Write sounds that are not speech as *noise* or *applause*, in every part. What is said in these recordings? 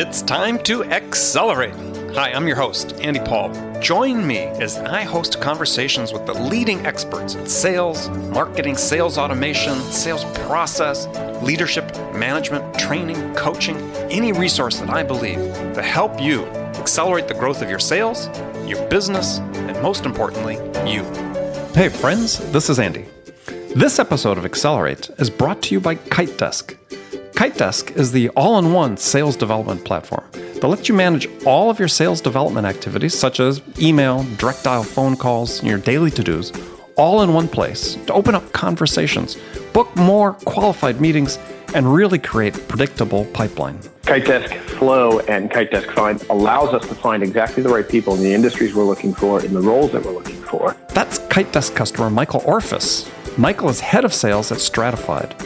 It's time to accelerate. Hi, I'm your host, Andy Paul. Join me as I host conversations with the leading experts in sales, marketing, sales automation, sales process, leadership, management, training, coaching, any resource that I believe to help you accelerate the growth of your sales, your business, and most importantly, you. Hey, friends, this is Andy. This episode of Accelerate is brought to you by KiteDesk. KiteDesk is the all in one sales development platform that lets you manage all of your sales development activities, such as email, direct dial phone calls, and your daily to dos, all in one place to open up conversations, book more qualified meetings, and really create a predictable pipeline. KiteDesk Flow and KiteDesk Find allows us to find exactly the right people in the industries we're looking for, in the roles that we're looking for. That's KiteDesk customer Michael Orphis. Michael is head of sales at Stratified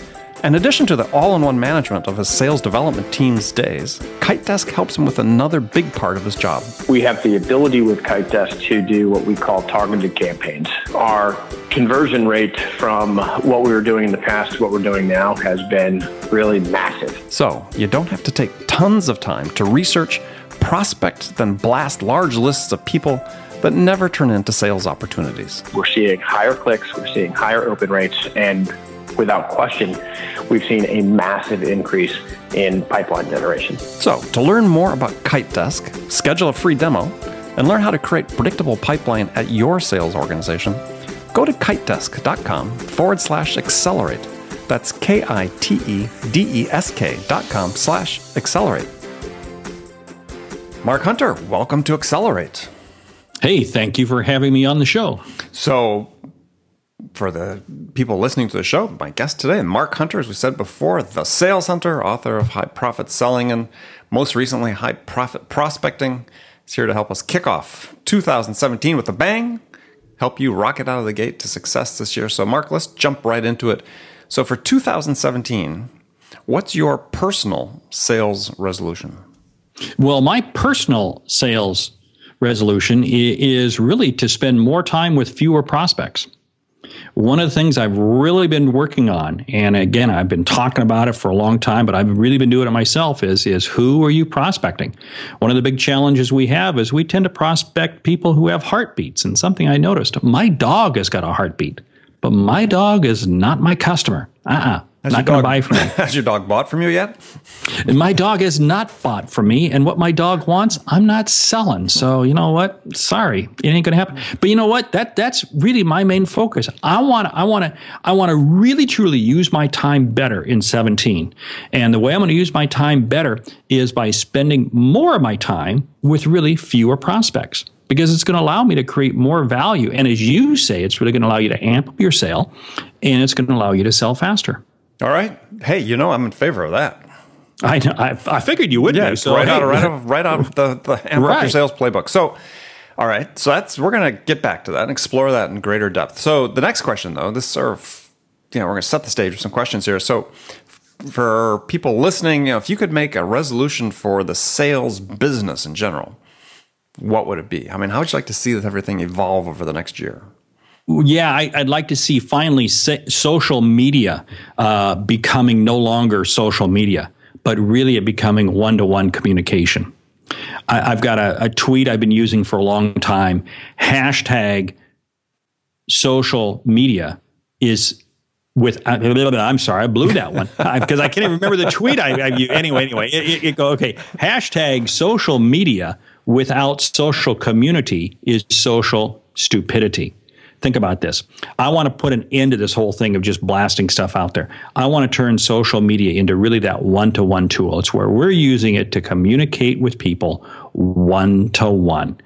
in addition to the all in one management of his sales development team's days, KiteDesk helps him with another big part of his job. We have the ability with KiteDesk to do what we call targeted campaigns. Our conversion rate from what we were doing in the past to what we're doing now has been really massive. So you don't have to take tons of time to research, prospect, then blast large lists of people but never turn into sales opportunities. We're seeing higher clicks, we're seeing higher open rates, and without question, we've seen a massive increase in pipeline generation. So, to learn more about KiteDesk, schedule a free demo, and learn how to create predictable pipeline at your sales organization, go to kitedesk.com forward slash accelerate. That's K I T E D E S K dot com slash accelerate. Mark Hunter, welcome to Accelerate. Hey, thank you for having me on the show. So, for the people listening to the show, my guest today, Mark Hunter, as we said before, the sales hunter, author of High Profit Selling and most recently High Profit Prospecting, is here to help us kick off 2017 with a bang, help you rocket out of the gate to success this year. So, Mark, let's jump right into it. So, for 2017, what's your personal sales resolution? Well, my personal sales resolution is really to spend more time with fewer prospects. One of the things I've really been working on, and again, I've been talking about it for a long time, but I've really been doing it myself, is, is who are you prospecting? One of the big challenges we have is we tend to prospect people who have heartbeats. And something I noticed, my dog has got a heartbeat, but my dog is not my customer. Uh-uh. Has not going to buy from me. *laughs* Has your dog bought from you yet? My dog has not bought from me, and what my dog wants, I'm not selling. So you know what? Sorry, it ain't going to happen. But you know what? That that's really my main focus. I want I want to I want to really truly use my time better in 17, and the way I'm going to use my time better is by spending more of my time with really fewer prospects because it's going to allow me to create more value. And as you say, it's really going to allow you to amp up your sale, and it's going to allow you to sell faster. All right. Hey, you know I'm in favor of that. I I, I figured you would yeah, be. So right hey. out of, right out right out of the the *laughs* amp right. sales playbook. So, all right. So that's we're gonna get back to that and explore that in greater depth. So the next question though, this sort of you know we're gonna set the stage with some questions here. So for people listening, you know, if you could make a resolution for the sales business in general, what would it be? I mean, how would you like to see everything evolve over the next year? Yeah, I, would like to see finally social media uh, becoming no longer social media, but really it becoming one to one communication. I, have got a, a, tweet I've been using for a long time. Hashtag social media is with. Uh, I'm sorry, I blew that one *laughs* because I, can't even remember the tweet I, I Anyway, anyway, it, it, okay. Hashtag social media without social community is social stupidity. Think about this. I want to put an end to this whole thing of just blasting stuff out there. I want to turn social media into really that one to one tool. It's where we're using it to communicate with people one to one.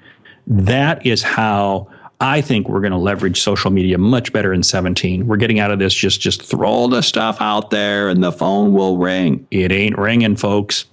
That is how I think we're going to leverage social media much better in 17. We're getting out of this just just throw the stuff out there and the phone will ring. It ain't ringing, folks.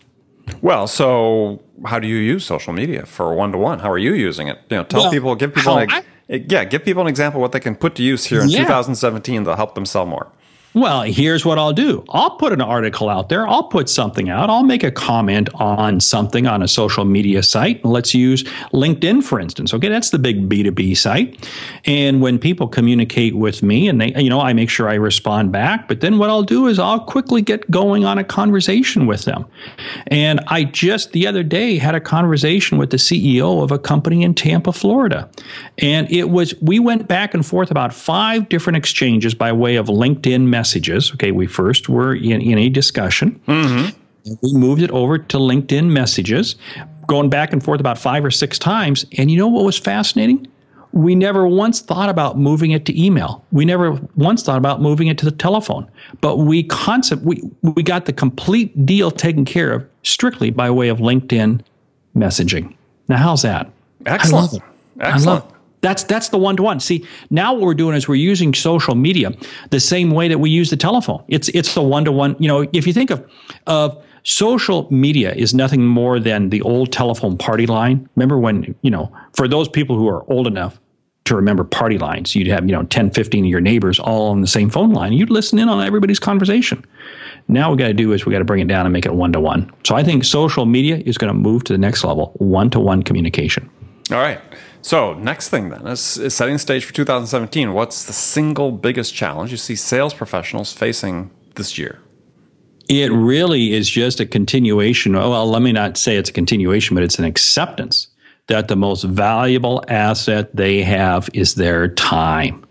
Well, so how do you use social media for one to one? How are you using it? You know, tell well, people, give people like, yeah, give people an example of what they can put to use here in yeah. 2017 that'll help them sell more. Well, here's what I'll do. I'll put an article out there. I'll put something out. I'll make a comment on something on a social media site. Let's use LinkedIn, for instance. Okay, that's the big B2B site. And when people communicate with me and they, you know, I make sure I respond back. But then what I'll do is I'll quickly get going on a conversation with them. And I just the other day had a conversation with the CEO of a company in Tampa, Florida. And it was, we went back and forth about five different exchanges by way of LinkedIn messages messages. Okay, we first were in, in a discussion. Mm-hmm. We moved it over to LinkedIn messages, going back and forth about five or six times. And you know what was fascinating? We never once thought about moving it to email. We never once thought about moving it to the telephone. But we concept we we got the complete deal taken care of strictly by way of LinkedIn messaging. Now, how's that? Excellent. I love it. Excellent. That's that's the one to one. See, now what we're doing is we're using social media the same way that we use the telephone. It's it's the one to one. You know, if you think of of social media is nothing more than the old telephone party line. Remember when, you know, for those people who are old enough to remember party lines, you'd have, you know, 10, 15 of your neighbors all on the same phone line. You'd listen in on everybody's conversation. Now we got to do is we got to bring it down and make it one to one. So I think social media is going to move to the next level, one to one communication. All right. So, next thing then is, is setting stage for 2017. What's the single biggest challenge you see sales professionals facing this year? It really is just a continuation. Well, let me not say it's a continuation, but it's an acceptance that the most valuable asset they have is their time.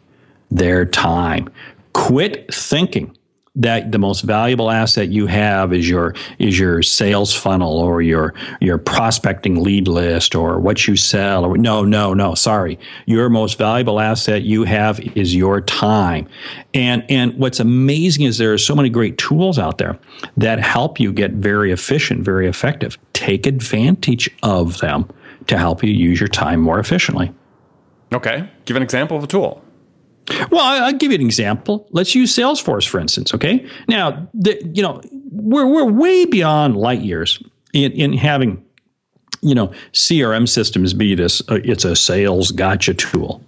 Their time. Quit thinking that the most valuable asset you have is your is your sales funnel or your your prospecting lead list or what you sell or no no no sorry. Your most valuable asset you have is your time. And and what's amazing is there are so many great tools out there that help you get very efficient very effective. Take advantage of them to help you use your time more efficiently. Okay. Give an example of a tool well, I'll give you an example. Let's use Salesforce, for instance. Okay. Now, the, you know, we're, we're way beyond light years in, in having, you know, CRM systems be this, uh, it's a sales gotcha tool.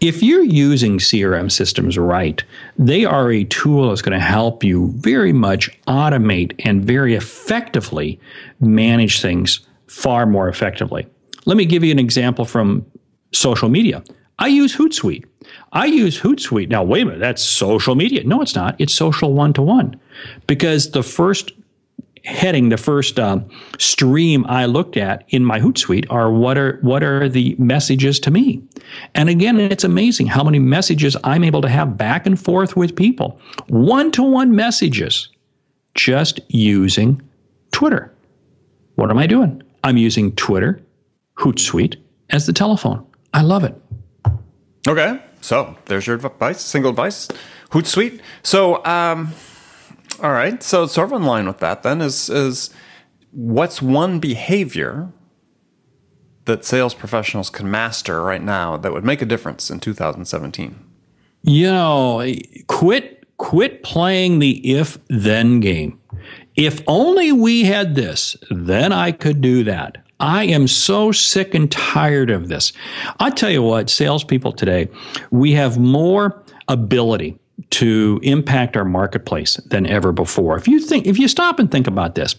If you're using CRM systems right, they are a tool that's going to help you very much automate and very effectively manage things far more effectively. Let me give you an example from social media. I use Hootsuite. I use Hootsuite. Now, wait a minute, that's social media. No, it's not. It's social one to one. Because the first heading, the first um, stream I looked at in my Hootsuite are what are what are the messages to me? And again, it's amazing how many messages I'm able to have back and forth with people. One to one messages just using Twitter. What am I doing? I'm using Twitter, Hootsuite as the telephone. I love it. Okay, so there's your advice, single advice, Hootsuite. So, um, all right, so sort of in line with that, then is is what's one behavior that sales professionals can master right now that would make a difference in 2017? You know, quit quit playing the if then game. If only we had this, then I could do that. I am so sick and tired of this. I tell you what, salespeople today, we have more ability to impact our marketplace than ever before. If you think, if you stop and think about this,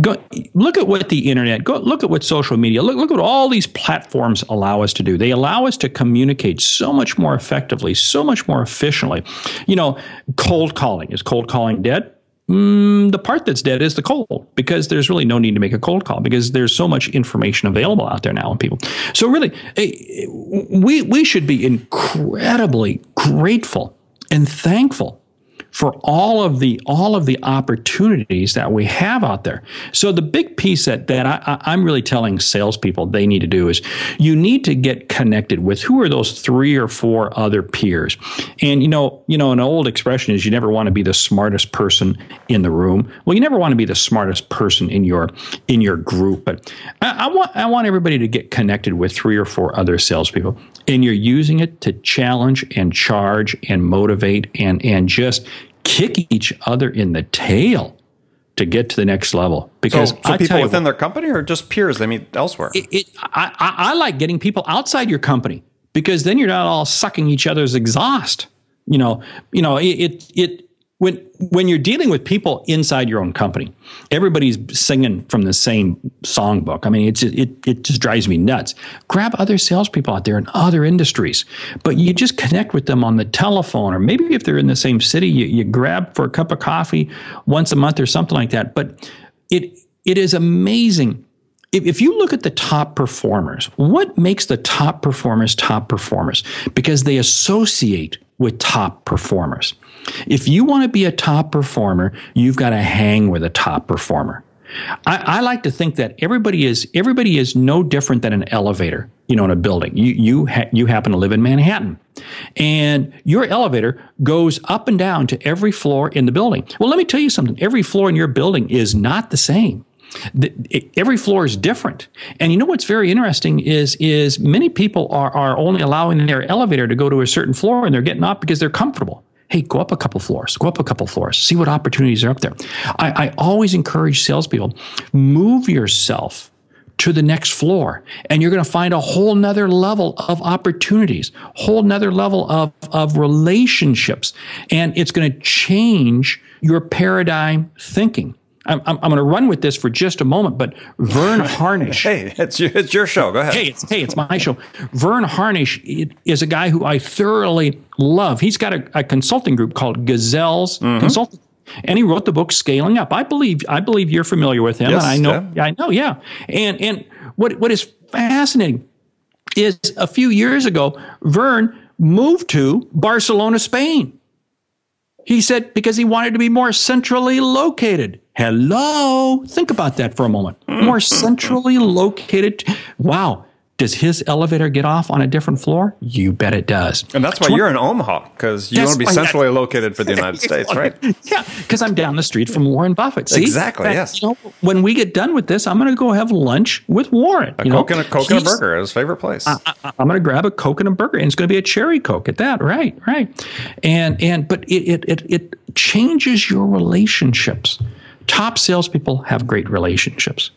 go look at what the internet, go look at what social media, look, look at what all these platforms allow us to do. They allow us to communicate so much more effectively, so much more efficiently. You know, cold calling is cold calling dead? Mm, the part that's dead is the cold because there's really no need to make a cold call because there's so much information available out there now on people. So really, eh, we we should be incredibly grateful and thankful for all of the all of the opportunities that we have out there. So the big piece that that I, am really telling salespeople they need to do is you need to get connected with who are those three or four other peers. And you know, you know, an old expression is you never want to be the smartest person in the room. Well, you never want to be the smartest person in your in your group. But I, I want I want everybody to get connected with three or four other salespeople, and you're using it to challenge and charge and motivate and and just kick each other in the tail to get to the next level. Because so, so people within their company or just peers they meet elsewhere? It, it, I, I, like getting people outside your company because then you're not all sucking each other's exhaust. You know, you know, it, it, it when when you're dealing with people inside your own company, everybody's singing from the same songbook. I mean, it's it it just drives me nuts. Grab other salespeople out there in other industries, but you just connect with them on the telephone, or maybe if they're in the same city, you, you grab for a cup of coffee once a month or something like that. But it it is amazing if, if you look at the top performers, what makes the top performers top performers? Because they associate with top performers. If you want to be a top performer, you've got to hang with a top performer. I, I, like to think that everybody is everybody is no different than an elevator, you know, in a building. You you ha- you happen to live in Manhattan, and your elevator goes up and down to every floor in the building. Well, let me tell you something. Every floor in your building is not the same. The, it, every floor is different, and you know what's very interesting is is many people are are only allowing their elevator to go to a certain floor, and they're getting up because they're comfortable. Hey, go up a couple floors, go up a couple floors, see what opportunities are up there. I, I always encourage salespeople move yourself to the next floor and you're going to find a whole nother level of opportunities whole nother level of, of relationships. And it's going to change your paradigm thinking I'm, I'm, going to run with this for just a moment, but Verne *laughs* Harnish. hey, it's your, it's your show. Go ahead. Hey, it's, hey, it's my show. Verne Harnish is a guy who I thoroughly love. He's got a, a consulting group called Gazelles mm-hmm. Consulting. And he wrote the book Scaling Up. I believe I believe you're familiar with him. Yes, and I know yeah. I know, yeah. And and what what is fascinating is a few years ago, Verne moved to Barcelona, Spain. He said because he wanted to be more centrally located. Hello. Think about that for a moment. More centrally located. Wow. Does his elevator get off on a different floor? You bet it does. And that's why you're in Omaha, because you want to be centrally located for the United *laughs* States, right? Yeah, because I'm down the street from Warren Buffett. See? Exactly, that, yes. You know, when we get done with this, I'm going to go have lunch with Warren. A Coke, and a, Coke and a burger his favorite place. I, am going to grab a Coke and a burger, and it's going to be a cherry Coke at that, right? Right. And, and but it, it, it, it changes your relationships. Top salespeople have great relationships.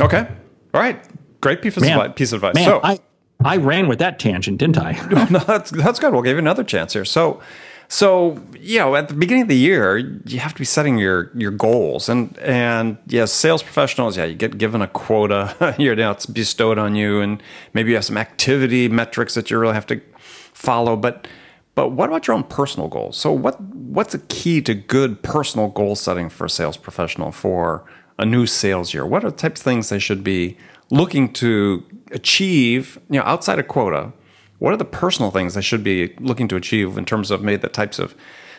Okay. All right. Great piece of, man, advice, piece of advice. Man, so, I, I ran with that tangent, didn't I? *laughs* no, that's, that's good. We'll give you another chance here. So, so you know, at the beginning of the year, you have to be setting your your goals, and and yes, sales professionals, yeah, you get given a quota, *laughs* you know, it's bestowed on you, and maybe you have some activity metrics that you really have to follow. But but what about your own personal goals? So what what's a key to good personal goal setting for a sales professional for a new sales year? What are the types of things they should be looking to achieve, you know, outside of quota, what are the personal things they should be looking to achieve in terms of maybe the types of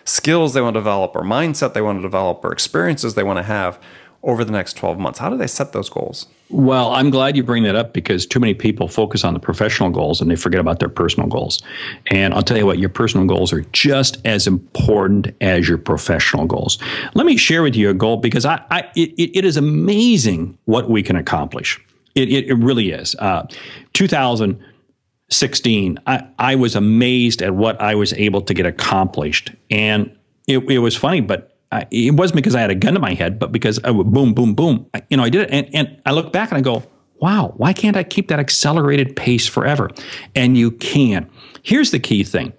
skills they want to develop or mindset they want to develop or experiences they want to have over the next 12 months? How do they set those goals? Well, I'm glad you bring that up because too many people focus on the professional goals and they forget about their personal goals. And I'll tell you what, your personal goals are just as important as your professional goals. Let me share with you a goal because I, I it, it is amazing what we can accomplish. It, it, it really is. Uh, 2016, I, I was amazed at what I was able to get accomplished. And it, it was funny, but I, it wasn't because I had a gun to my head, but because I would boom, boom, boom. I, you know, I did it. And, and I look back and I go, wow, why can't I keep that accelerated pace forever? And you can. Here's the key thing.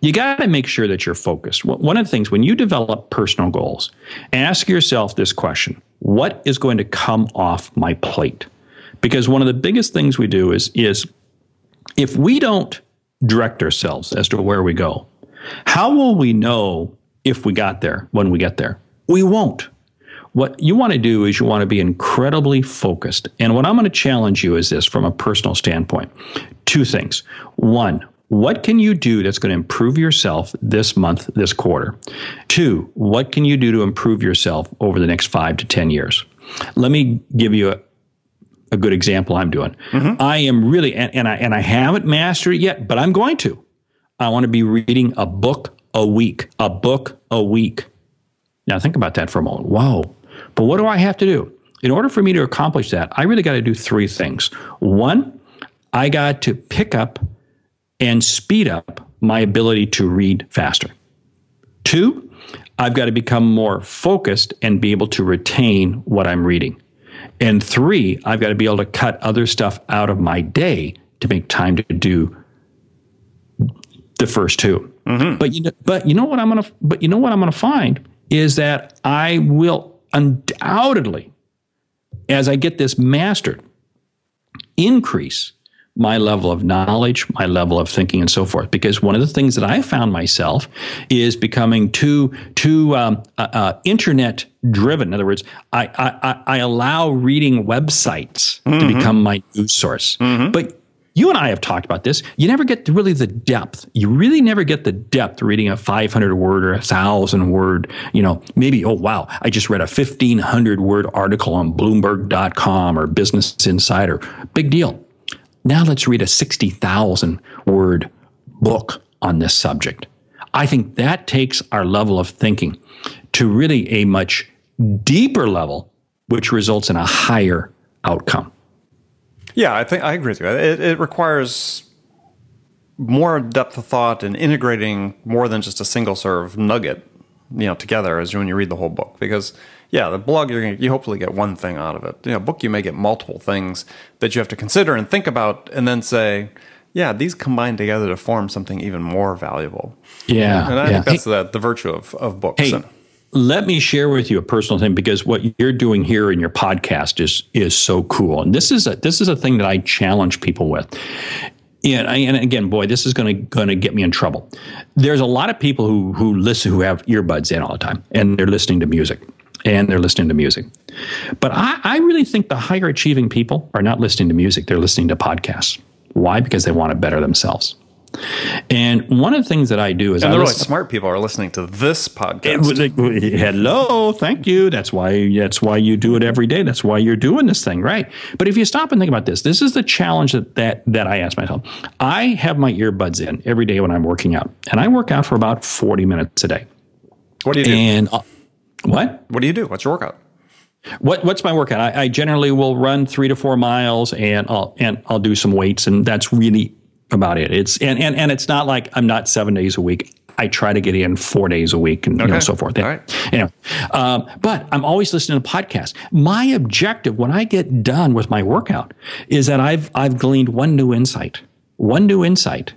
You got to make sure that you're focused. One of the things when you develop personal goals, ask yourself this question What is going to come off my plate? Because one of the biggest things we do is is if we don't direct ourselves as to where we go, how will we know if we got there when we get there? We won't. What you want to do is you want to be incredibly focused. And what I'm going to challenge you is this from a personal standpoint. Two things. One, what can you do that's going to improve yourself this month, this quarter? Two, what can you do to improve yourself over the next five to 10 years? Let me give you a, a good example I'm doing. Mm-hmm. I am really, and, and, I and I haven't mastered it yet, but I'm going to. I want to be reading a book a week, a book a week. Now think about that for a moment. Whoa! But what do I have to do in order for me to accomplish that? I really got to do three things. One, I got to pick up and speed up my ability to read faster. Two, I've got to become more focused and be able to retain what I'm reading. And three, I've got to be able to cut other stuff out of my day to make time to do the first two. Mm-hmm. But you know, but you know what I'm gonna but you know what I'm gonna find is that I will undoubtedly, as I get this mastered, increase my level of knowledge, my level of thinking, and so forth. Because one of the things that I found myself is becoming too too um, uh, uh, internet driven. In other words, I I, I allow reading websites mm-hmm. to become my news source, mm-hmm. but you and I have talked about this. You never get really the depth. You really never get the depth reading a 500 word or a thousand word, you know, maybe, oh, wow, I just read a 1500 word article on Bloomberg.com or Business Insider. Big deal. Now let's read a 60,000 word book on this subject. I think that takes our level of thinking to really a much deeper level, which results in a higher outcome. Yeah, I think I agree with you. It, it requires more depth of thought and integrating more than just a single sort of nugget, you know, together as when you read the whole book. Because yeah, the blog you're gonna, you hopefully get one thing out of it. You know, book you may get multiple things that you have to consider and think about, and then say, yeah, these combine together to form something even more valuable. Yeah, and I yeah. think that's hey, the, the virtue of of books. Hey, let me share with you a personal thing because what you're doing here in your podcast is is so cool, and this is a this is a thing that I challenge people with. And, and again, boy, this is going to going to get me in trouble. There's a lot of people who who listen who have earbuds in all the time, and they're listening to music and they're listening to music. But I, I, really think the higher achieving people are not listening to music, they're listening to podcasts. Why? Because they want to better themselves. And one of the things that I do is, and the really smart people are listening to this podcast. hello, thank you. That's why. That's why you do it every day. That's why you're doing this thing, right? But if you stop and think about this, this is the challenge that that, that I ask myself. I have my earbuds in every day when I'm working out, and I work out for about 40 minutes a day. What do you do? And uh, what? What do you do? What's your workout? What What's my workout? I, I, generally will run three to four miles, and I'll and I'll do some weights, and that's really about it. It's and and and it's not like I'm not seven days a week. I try to get in four days a week and okay. you know, so forth. All right. You know, um, but I'm always listening to podcasts. My objective when I get done with my workout is that I've I've gleaned one new insight, one new insight,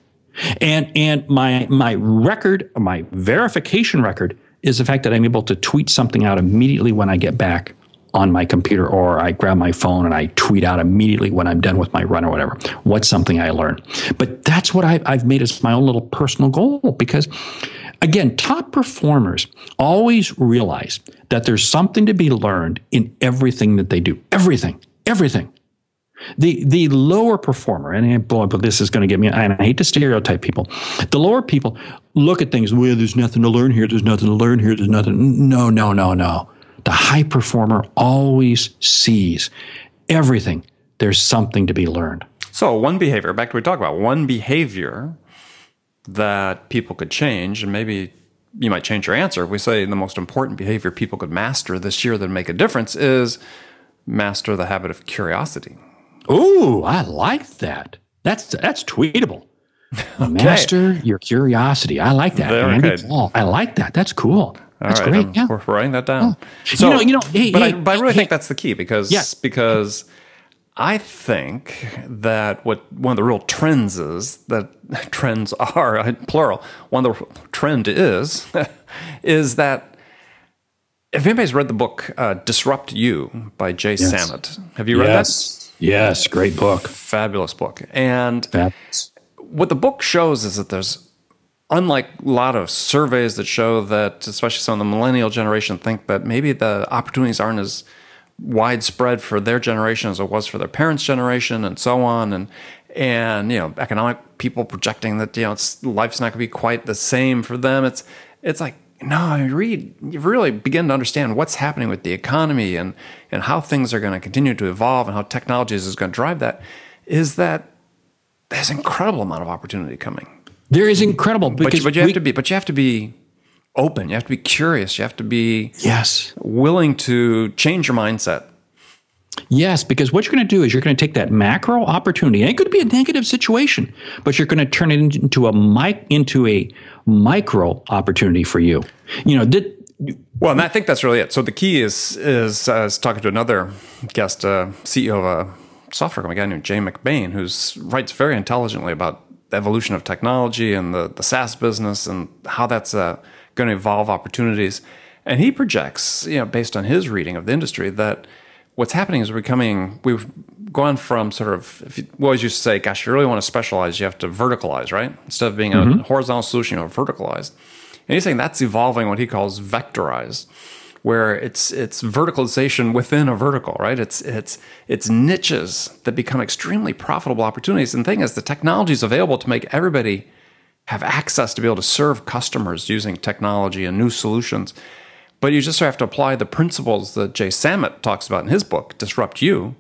and and my my record, my verification record is the fact that I'm able to tweet something out immediately when I get back on my computer or I grab my phone and I tweet out immediately when I'm done with my run or whatever. What's something I learned? But that's what I, I've made as my own little personal goal because, again, top performers always realize that there's something to be learned in everything that they do. Everything, everything. The the lower performer, and boy, but this is going to get me. And I hate to stereotype people. The lower people look at things. Well, there's nothing to learn here. There's nothing to learn here. There's nothing. No, no, no, no. The high performer always sees everything. There's something to be learned. So one behavior. Back to what we talked about. One behavior that people could change, and maybe you might change your answer if we say the most important behavior people could master this year that make a difference is master the habit of curiosity. Ooh, I like that. That's that's tweetable. *laughs* okay. Master your curiosity. I like that. Very Andy good. Paul. I like that. That's cool. All that's right, great. I'm, yeah. We're writing that down. Oh. So, you know, you know, hey, but, hey, I, but I really hey, think that's the key because yes. because I think that what one of the real trends is that *laughs* trends are *laughs* plural. One of the trend is *laughs* is that if anybody's read the book uh, "Disrupt You" by Jay yes. Samit, have you read yes. that? Yes, great book. Fabulous book. And Fabulous. what the book shows is that there's, unlike a lot of surveys that show that, especially some of the millennial generation, think that maybe the opportunities aren't as widespread for their generation as it was for their parents' generation, and so on. And and you know, economic people projecting that you know life's not going to be quite the same for them. It's it's like no, you read, you really begin to understand what's happening with the economy and, and how things are going to continue to evolve and how technology is going to drive that, is that there's an incredible amount of opportunity coming. There is incredible because but, but you have we, to be but you have to be open. You have to be curious. You have to be yes willing to change your mindset. Yes, because what you're going to do is you're going to take that macro opportunity, and it could be a negative situation, but you're going to turn it into a mic into a micro opportunity for you. You know, did well, and I think that's really it. So the key is is uh, I was talking to another guest, uh, CEO of a software company, a guy named Jay McBain, who writes very intelligently about evolution of technology and the, the SaaS business and how that's uh, going to evolve opportunities. And he projects, you know, based on his reading of the industry, that what's happening is we're becoming, we've gone from sort of, if you, we always used to say, gosh, if you really want to specialize, you have to verticalize, right? Instead of being mm-hmm. a horizontal solution, you're verticalized. And he's saying that's evolving what he calls vectorized where it's it's verticalization within a vertical, right? It's it's it's niches that become extremely profitable opportunities. And the thing is, the technology is available to make everybody have access to be able to serve customers using technology and new solutions. But you just have to apply the principles that Jay Samit talks about in his book, Disrupt You,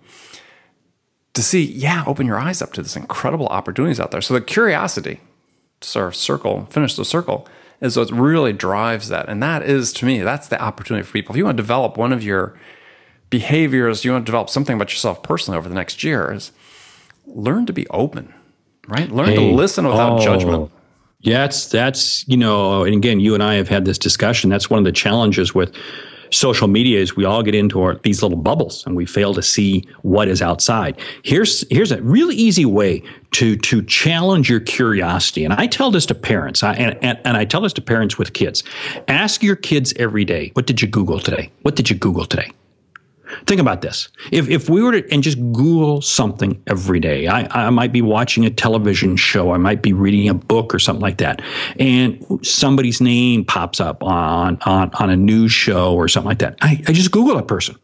to see, yeah, open your eyes up to this incredible opportunities out there. So the curiosity, sort of circle, finish the circle, is what really drives that. And that is, to me, that's the opportunity for people. If you want to develop one of your behaviors, you want to develop something about yourself personally over the next year, is learn to be open, right? Learn hey, to listen without oh, judgment. Yeah, that's that's you know, and again, you and I have had this discussion. That's one of the challenges with social media is we all get into our, these little bubbles and we fail to see what is outside. Here's here's a really easy way to to challenge your curiosity. And I tell this to parents, I, and, and, and I tell this to parents with kids. Ask your kids every day, what did you Google today? What did you Google today? Think about this. If, if we were to and just Google something every day, I, I might be watching a television show, I might be reading a book or something like that, and somebody's name pops up on, on, on a news show or something like that. I, I just Google a person.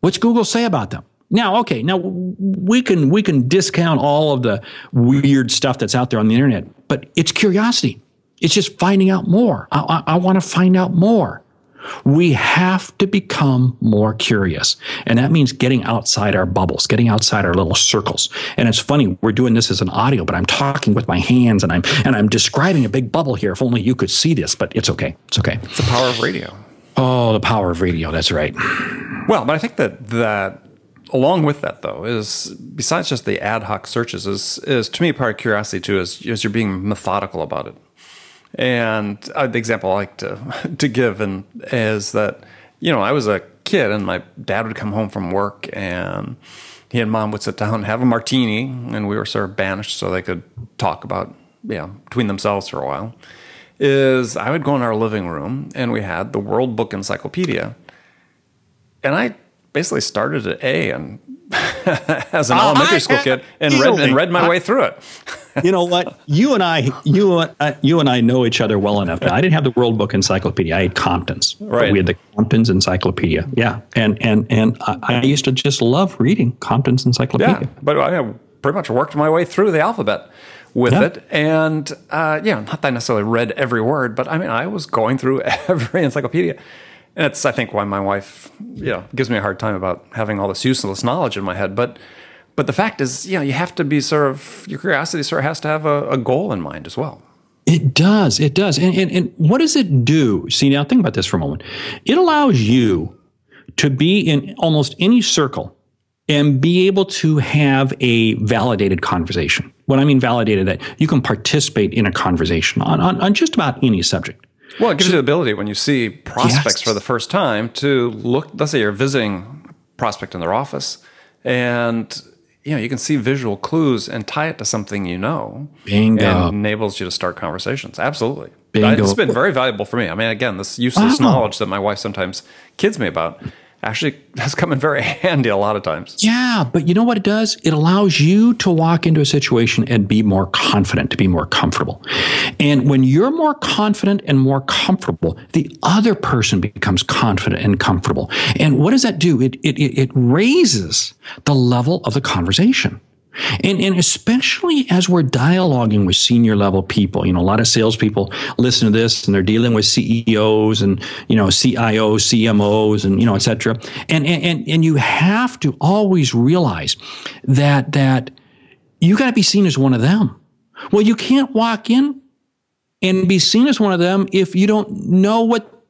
What's Google say about them? Now, okay, now we can we can discount all of the weird stuff that's out there on the internet, but it's curiosity. It's just finding out more. I, I, I want to find out more. We have to become more curious. And that means getting outside our bubbles, getting outside our little circles. And it's funny, we're doing this as an audio, but I'm talking with my hands and I'm and I'm describing a big bubble here. If only you could see this, but it's okay. It's okay. It's the power of radio. Oh, the power of radio. That's right. Well, but I think that that along with that though is besides just the ad hoc searches is is to me part of curiosity too is, is you're being methodical about it and uh, the example I like to *laughs* to give and is that you know I was a kid and my dad would come home from work and he and mom would sit down and have a martini and we were sort of banished so they could talk about you know, between themselves for a while. Is I would go in our living room and we had the World Book Encyclopedia, and I basically started at A and *laughs* as an elementary I, school kid and read and read my I, way through it. *laughs* you know what? You and I, you uh, you and I know each other well enough. Now, I didn't have the World Book Encyclopedia. I had Compton's. Right. We had the Compton's Encyclopedia. Yeah, and and and I, I used to just love reading Compton's Encyclopedia. Yeah, but I pretty much worked my way through the alphabet with yeah. it. And uh, yeah, not that I necessarily read every word, but I mean, I was going through *laughs* every encyclopedia. And it's, I think, why my wife, you know, gives me a hard time about having all this useless knowledge in my head. But, but the fact is, you know, you have to be sort of your curiosity sort of has to have a, a goal in mind as well. It does. It does. And, and, and what does it do? See, now think about this for a moment. It allows you to be in almost any circle and be able to have a validated conversation. What I mean validated, that you can participate in a conversation on, on, on just about any subject. Well, it gives so, you the ability when you see prospects yes. for the first time to look. Let's say you're visiting a prospect in their office, and you know you can see visual clues and tie it to something you know. Bingo. And enables you to start conversations. Absolutely. Bingo. It's been very valuable for me. I mean, again, this useless wow. knowledge that my wife sometimes kids me about actually *laughs* has come in very *laughs* handy a lot of times. Yeah, but you know what it does? It allows you to walk into a situation and be more confident, to be more comfortable. And when you're more confident and more comfortable, the other person becomes confident and comfortable. And what does that do? It, it, it raises the level of the conversation. And, and especially as we're dialoguing with senior level people, you know, a lot of salespeople listen to this and they're dealing with CEOs and, you know, CIOs, CMOs and, you know, et cetera. And, and, and you have to always realize that, that you got to be seen as one of them. Well, you can't walk in and be seen as one of them if you don't know what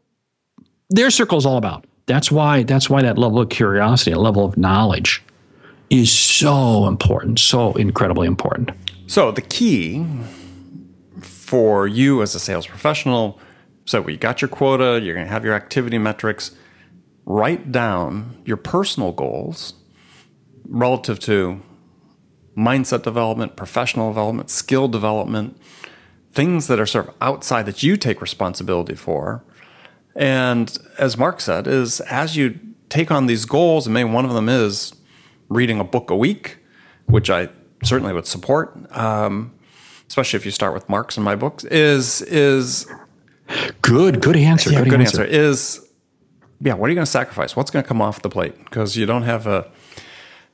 their circle is all about. That's why, that's why that level of curiosity, a level of knowledge is so important, so incredibly important. So the key for you as a sales professional, so you got your quota, you're going to have your activity metrics. Write down your personal goals relative to mindset development, professional development, skill development, things that are sort of outside that you take responsibility for. And as Mark said, is as you take on these goals, and maybe one of them is reading a book a week, which I certainly would support, um, especially if you start with Mark's and my books, is is good, good answer. yeah, good, good answer. answer. Is yeah, what are you going to sacrifice? What's going to come off the plate? Because you don't have a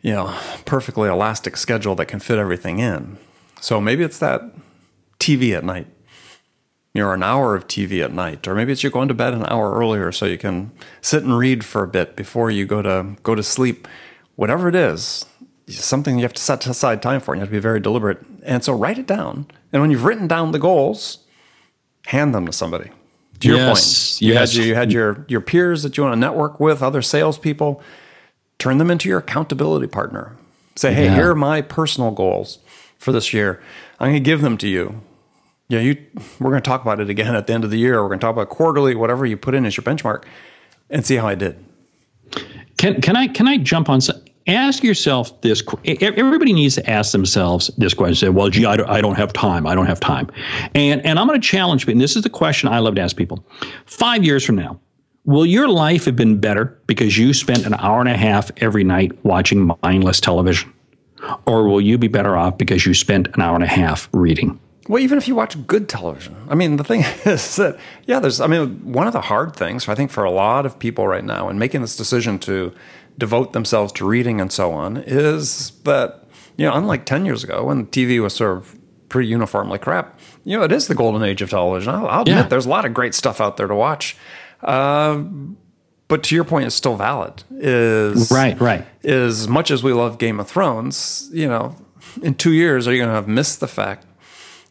you know perfectly elastic schedule that can fit everything in. So maybe it's that TV at night. You know, an hour of TV at night, or maybe it's you're going to bed an hour earlier so you can sit and read for a bit before you go to go to sleep. Whatever it is, something you have to set aside time for. And you have to be very deliberate. And so write it down. And when you've written down the goals, hand them to somebody. To your Yes, point, you yes. had your, you had your your peers that you want to network with, other salespeople. Turn them into your accountability partner. Say, hey, Yeah. here are my personal goals for this year. I'm going to give them to you. Yeah, you. We're going to talk about it again at the end of the year. We're going to talk about quarterly, whatever you put in as your benchmark, and see how I did. Can can I can I jump on? some- Ask yourself this. Everybody needs to ask themselves this question. Say, well, gee, I don't, I don't have time. I don't have time. And and I'm going to challenge. And this is the question I love to ask people. Five years from now, will your life have been better because you spent an hour and a half every night watching mindless television, or will you be better off because you spent an hour and a half reading? Well, even if you watch good television, I mean, the thing *laughs* is that, yeah, there's, I mean, one of the hard things, I think, for a lot of people right now in making this decision to devote themselves to reading and so on is that, you know, unlike 10 years ago when TV was sort of pretty uniformly crap, you know, it is the golden age of television. I'll, I'll admit Yeah. there's a lot of great stuff out there to watch. Uh, but to your point, it's still valid. Is Right, right. is as much as we love Game of Thrones, you know, in two years, are you going to have missed the fact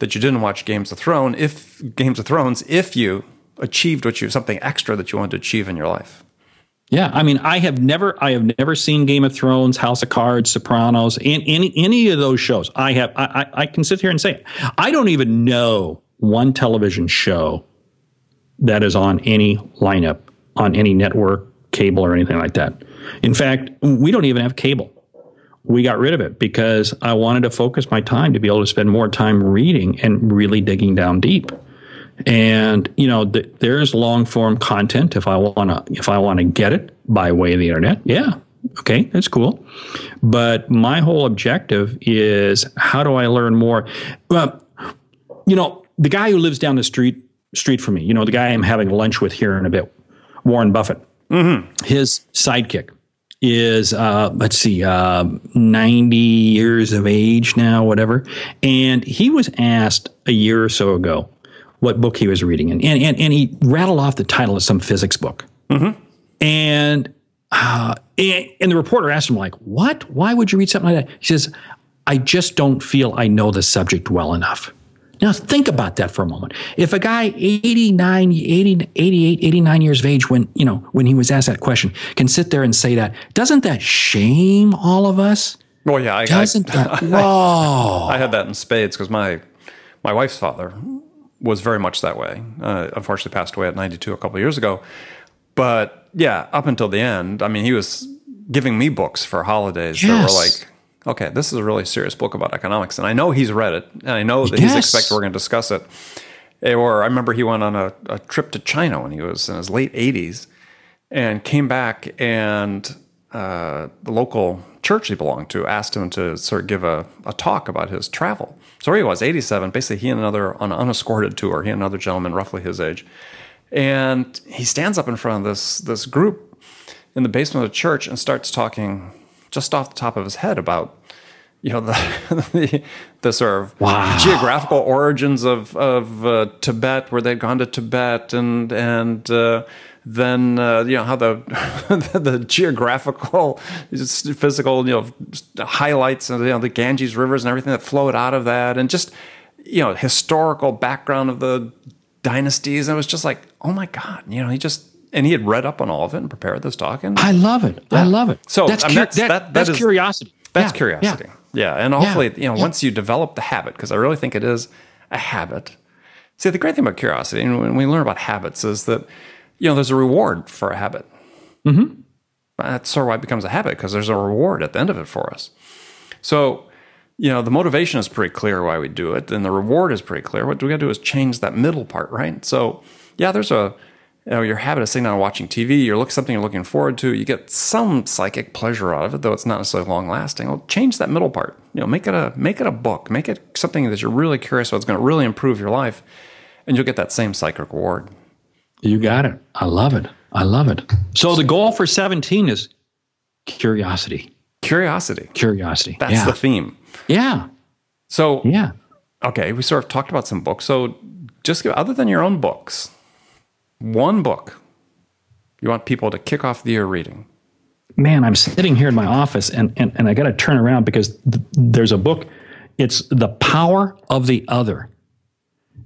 that you didn't watch Games of Thrones if Games of Thrones if you achieved what you something extra that you wanted to achieve in your life? Yeah, I mean, I have never, I have never seen Game of Thrones, House of Cards, Sopranos, in any any of those shows. I have, I, I, I can sit here and say, I don't even know one television show that is on any lineup on any network, cable, or anything like that. In fact, we don't even have cable. We got rid of it because I wanted to focus my time to be able to spend more time reading and really digging down deep. And you know th- there's long form content if i want to if i want to get it by way of the internet. Yeah okay that's cool. But my whole objective is how do i learn more? Well you know the guy who lives down the street street from me you know the guy i'm having lunch with here in a bit warren buffett mm-hmm. his sidekick is uh, let's see uh, 90 years of age now whatever. And he was asked a year or so ago what book he was reading. And and, and, and he rattled off the title of some physics book. And uh, and and the reporter asked him like what? Why would you read something like that? He says i just don't feel i know the subject well enough now think about that for a moment if a guy 89 80, 88 89 years of age when you know when he was asked that question can sit there and say that doesn't that shame all of us Well, yeah, I, doesn't I, that *laughs* whoa I had that in spades because my my wife's father was very much that way. Uh, unfortunately, passed away at 92 a couple of years ago. But yeah, up until the end, I mean, he was giving me books for holidays that were like, okay, this is a really serious book about economics, and I know he's read it, and I know that he's Yes. expected we're going to discuss it. Eh, Or I remember he went on a, a trip to China when he was in his late 80s, and came back and uh, the local church he belonged to asked him to sort of give a, a talk about his travel. So here he was, 87, basically he and another on an unescorted tour, he and another gentleman roughly his age. And he stands up in front of this this group in the basement of the church and starts talking just off the top of his head about you know *laughs* the the, the sort of Wow. geographical origins of of uh, Tibet, where they'd gone to Tibet, and and uh, then uh, you know how the *laughs* the geographical, physical, you know, highlights of you know the Ganges rivers and everything that flowed out of that, and just you know historical background of the dynasties. And it was just like, oh my god, you know, he just and he had read up on all of it and prepared this talk, and i love it i love it So, that's, I mean, that's- that- that- that that's is- curiosity that's Yeah, curiosity. yeah. Yeah. And hopefully, you know, Yeah. once you develop the habit, because I really think it is a habit. See, the great thing about curiosity, and when we learn about habits, is that, you know, there's a reward for a habit. Mm-hmm. That's sort of why it becomes a habit, because there's a reward at the end of it for us. So you know, the motivation is pretty clear why we do it, and the reward is pretty clear. What we got to do is change that middle part, right? So, yeah, there's a you know, your habit of sitting down and watching TV, you're look something you're looking forward to, you get some psychic pleasure out of it, though it's not necessarily long lasting. Well, change that middle part. You know, make it a make it a book, make it something that you're really curious about. It's going to really improve your life, and you'll get that same psychic reward. You got it. I love it. I love it. So the goal for 17 is curiosity. Curiosity. Curiosity. That's yeah. the theme. Yeah. So Yeah. okay, we sort of talked about some books. So just give, other than your own books, one book you want people to kick off the year reading. man, I'm sitting here in my office and, and, and I got to turn around because th- there's a book. It's The Power of the Other.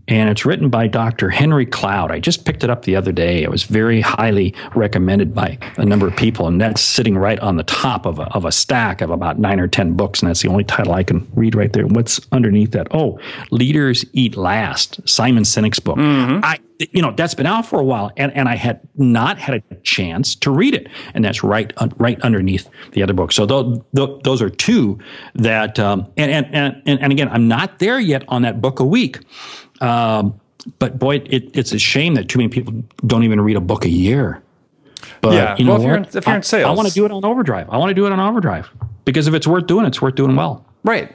And it's written by Dr. Henry Cloud. I just picked it up the other day. It was very highly recommended by a number of people. And that's sitting right on the top of a, of a stack of about nine or 10 books. And that's the only title I can read right there. What's underneath that? Oh, Leaders Eat Last, Simon Sinek's book. Mm-hmm. I, you know, that's been out for a while. And, and I had not had a chance to read it. And that's right, right underneath the other book. So those, those are two that, um, and, and, and, and again, I'm not there yet on that book a week. Um, but boy, it, it's a shame that too many people don't even read a book a year. But Yeah, you know well, if you're in- if you're in I- I, want to do it on overdrive. I want to do it on overdrive because if it's worth doing, it's worth doing well. Right.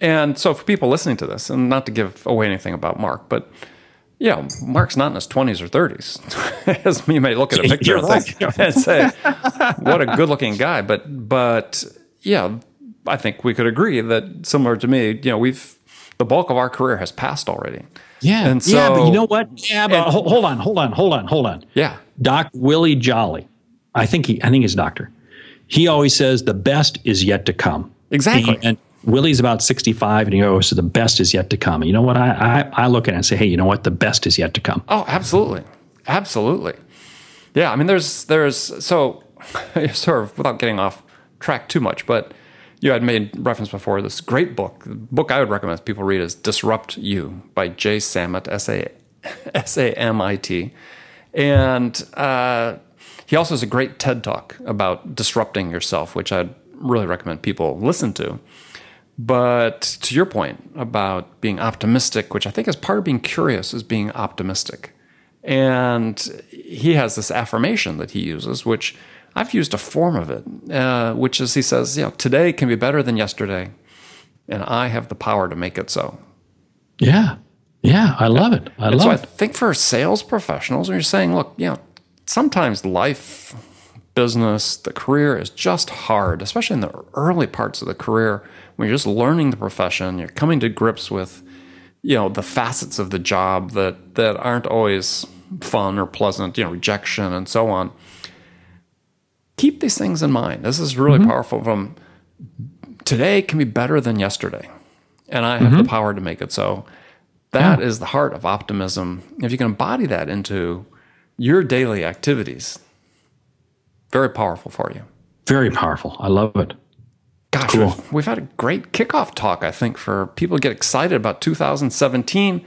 And so for people listening to this, and not to give away anything about Mark, but yeah, Mark's not in his 20s or 30s. *laughs* As you may look at a picture and, think, *laughs* and say, what a good looking guy. But, but yeah, I think we could agree that similar to me, you know, we've, the bulk of our career has passed already. Yeah, And yeah, but you know what? Yeah, but ho- hold on, hold on, hold on, hold on. Yeah. Doc Willie Jolly, I think he, I think he's a doctor. He always says the best is yet to come. Exactly. And, Willie's about 65 and he goes, says the best is yet to come. You know what? I, I, I look at it and say, hey, you know what? The best is yet to come. Oh, absolutely, absolutely. Yeah, I mean, there's there's so *laughs* sort of without getting off track too much, but you had made reference before this great book. The book I would recommend people read is "Disrupt You" by Jay Samit, S A *laughs* S A M I T, and uh, he also has a great TED talk about disrupting yourself, which I'd really recommend people listen to. But to your point about being optimistic, which I think is part of being curious, is being optimistic. And he has this affirmation that he uses, which I've used a form of it, uh, which is he says, you know, today can be better than yesterday, and I have the power to make it so. Yeah. Yeah. I love it. I And love so I it. think for sales professionals, when you're saying, look, you know, sometimes life, business, the career is just hard, especially in the early parts of the career when you're just learning the profession, you're coming to grips with, you know, the facets of the job that that aren't always fun or pleasant, you know, rejection and so on. Keep these things in mind. This is really mm-hmm. powerful from today can be better than yesterday. And I have the mm-hmm. power to make it so. That is the heart of optimism. If you can embody that into your daily activities, very powerful for you. Very powerful. I love it. Gosh, Cool. we've, we've had a great kickoff talk, I think, for people to get excited about 2017.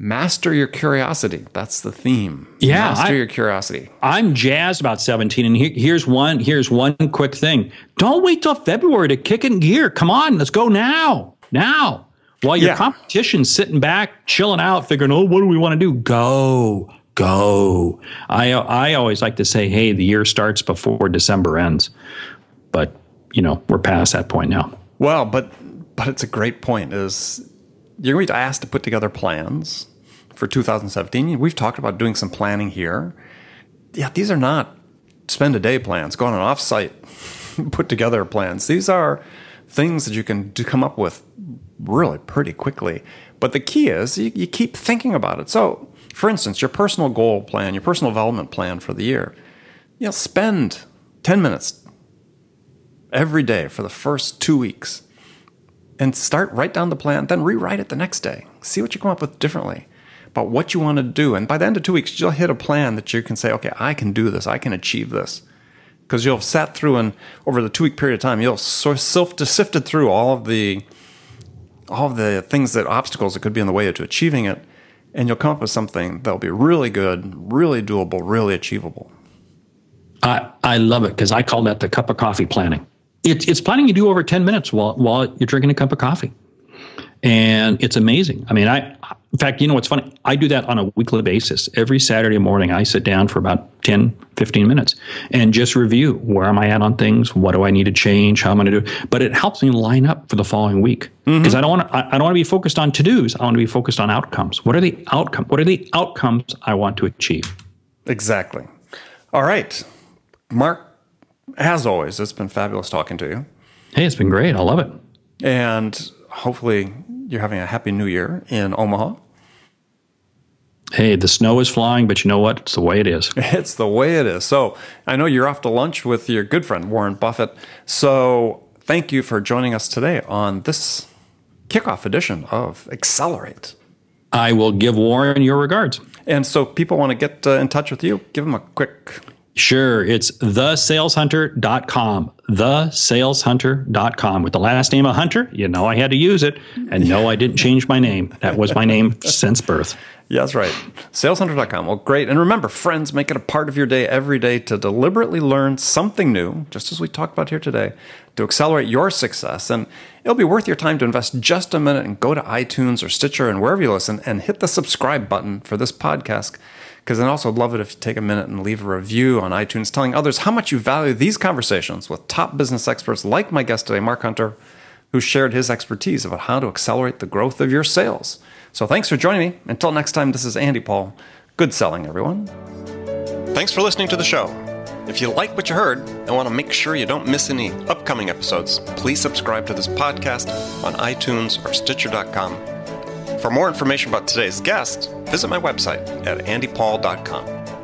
Master your curiosity. That's the theme. Yeah, Master I- your curiosity. I'm jazzed about 17. And here, here's one, here's one quick thing. Don't wait till February to kick in gear. Come on, let's go now. Now. While your Yeah. competition's sitting back, chilling out, figuring, oh, what do we want to do? Go, go. I I always like to say, hey, the year starts before December ends. But, you know, we're past that point now. Well, but but it's a great point. Is you're going to be asked to put together plans for 2017. We've talked about doing some planning here. Yeah, these are not spend a day plans. Go on an offsite, *laughs* put together plans. These are things that you can come up with really pretty quickly. But the key is you, you keep thinking about it. So, for instance, your personal goal plan, your personal development plan for the year, you know, spend 10 minutes every day for the first two weeks and start write down the plan then rewrite it the next day. See what you come up with differently about what you want to do. And by the end of two weeks you'll hit a plan that you can say okay i can do this. I can achieve this. Because you'll have sat through and over the two week period of time you'll sort of sifted through all of the all of the things that obstacles that could be in the way to achieving it and you'll come up with something that'll be really good really doable really achievable I, I love it because I call that the cup of coffee planning. it's it's planning you do over 10 minutes while while you're drinking a cup of coffee and it's amazing. I mean i in fact you know what's funny? I do that on a weekly basis. Every saturday morning i sit down for about 10 15 minutes and just review where am i at on things? What do i need to change? How am i going to do? It but it helps me line up for the following week. Because mm-hmm. i don't want to I, I don't want to be focused on to-dos. I want to be focused on outcomes. What are the outcome what are the outcomes i want to achieve? Exactly. All right. Mark as always it's been fabulous talking to you. Hey it's been great. I love it. And hopefully you're having a happy new year in Omaha. Hey, the snow is flying, but you know what? It's the way it is. *laughs* It's the way it is. So I know you're off to lunch with your good friend, Warren Buffett. So thank you for joining us today on this kickoff edition of Accelerate. I will give Warren your regards. And so people want to get uh, in touch with you, give them a quick Sure. It's thesaleshunter.com. Thesaleshunter.com. With the last name of Hunter, you know I had to use it. And no, I didn't change my name. That was my name since birth. Yeah, that's right. Saleshunter.com. Well, great. And remember, friends, make it a part of your day every day to deliberately learn something new, just as we talked about here today, to accelerate your success. And it'll be worth your time to invest just a minute and go to iTunes or Stitcher and wherever you listen and hit the subscribe button for this podcast because I'd also love it if you take a minute and leave a review on iTunes telling others how much you value these conversations with top business experts like my guest today, Mark Hunter, who shared his expertise about how to accelerate the growth of your sales. So thanks for joining me. Until next time, this is Andy Paul. Good selling, everyone. Thanks for listening to the show. If you like what you heard and want to make sure you don't miss any upcoming episodes, please subscribe to this podcast on iTunes or Stitcher.com for more information about today's guest, visit my website at andypaul.com.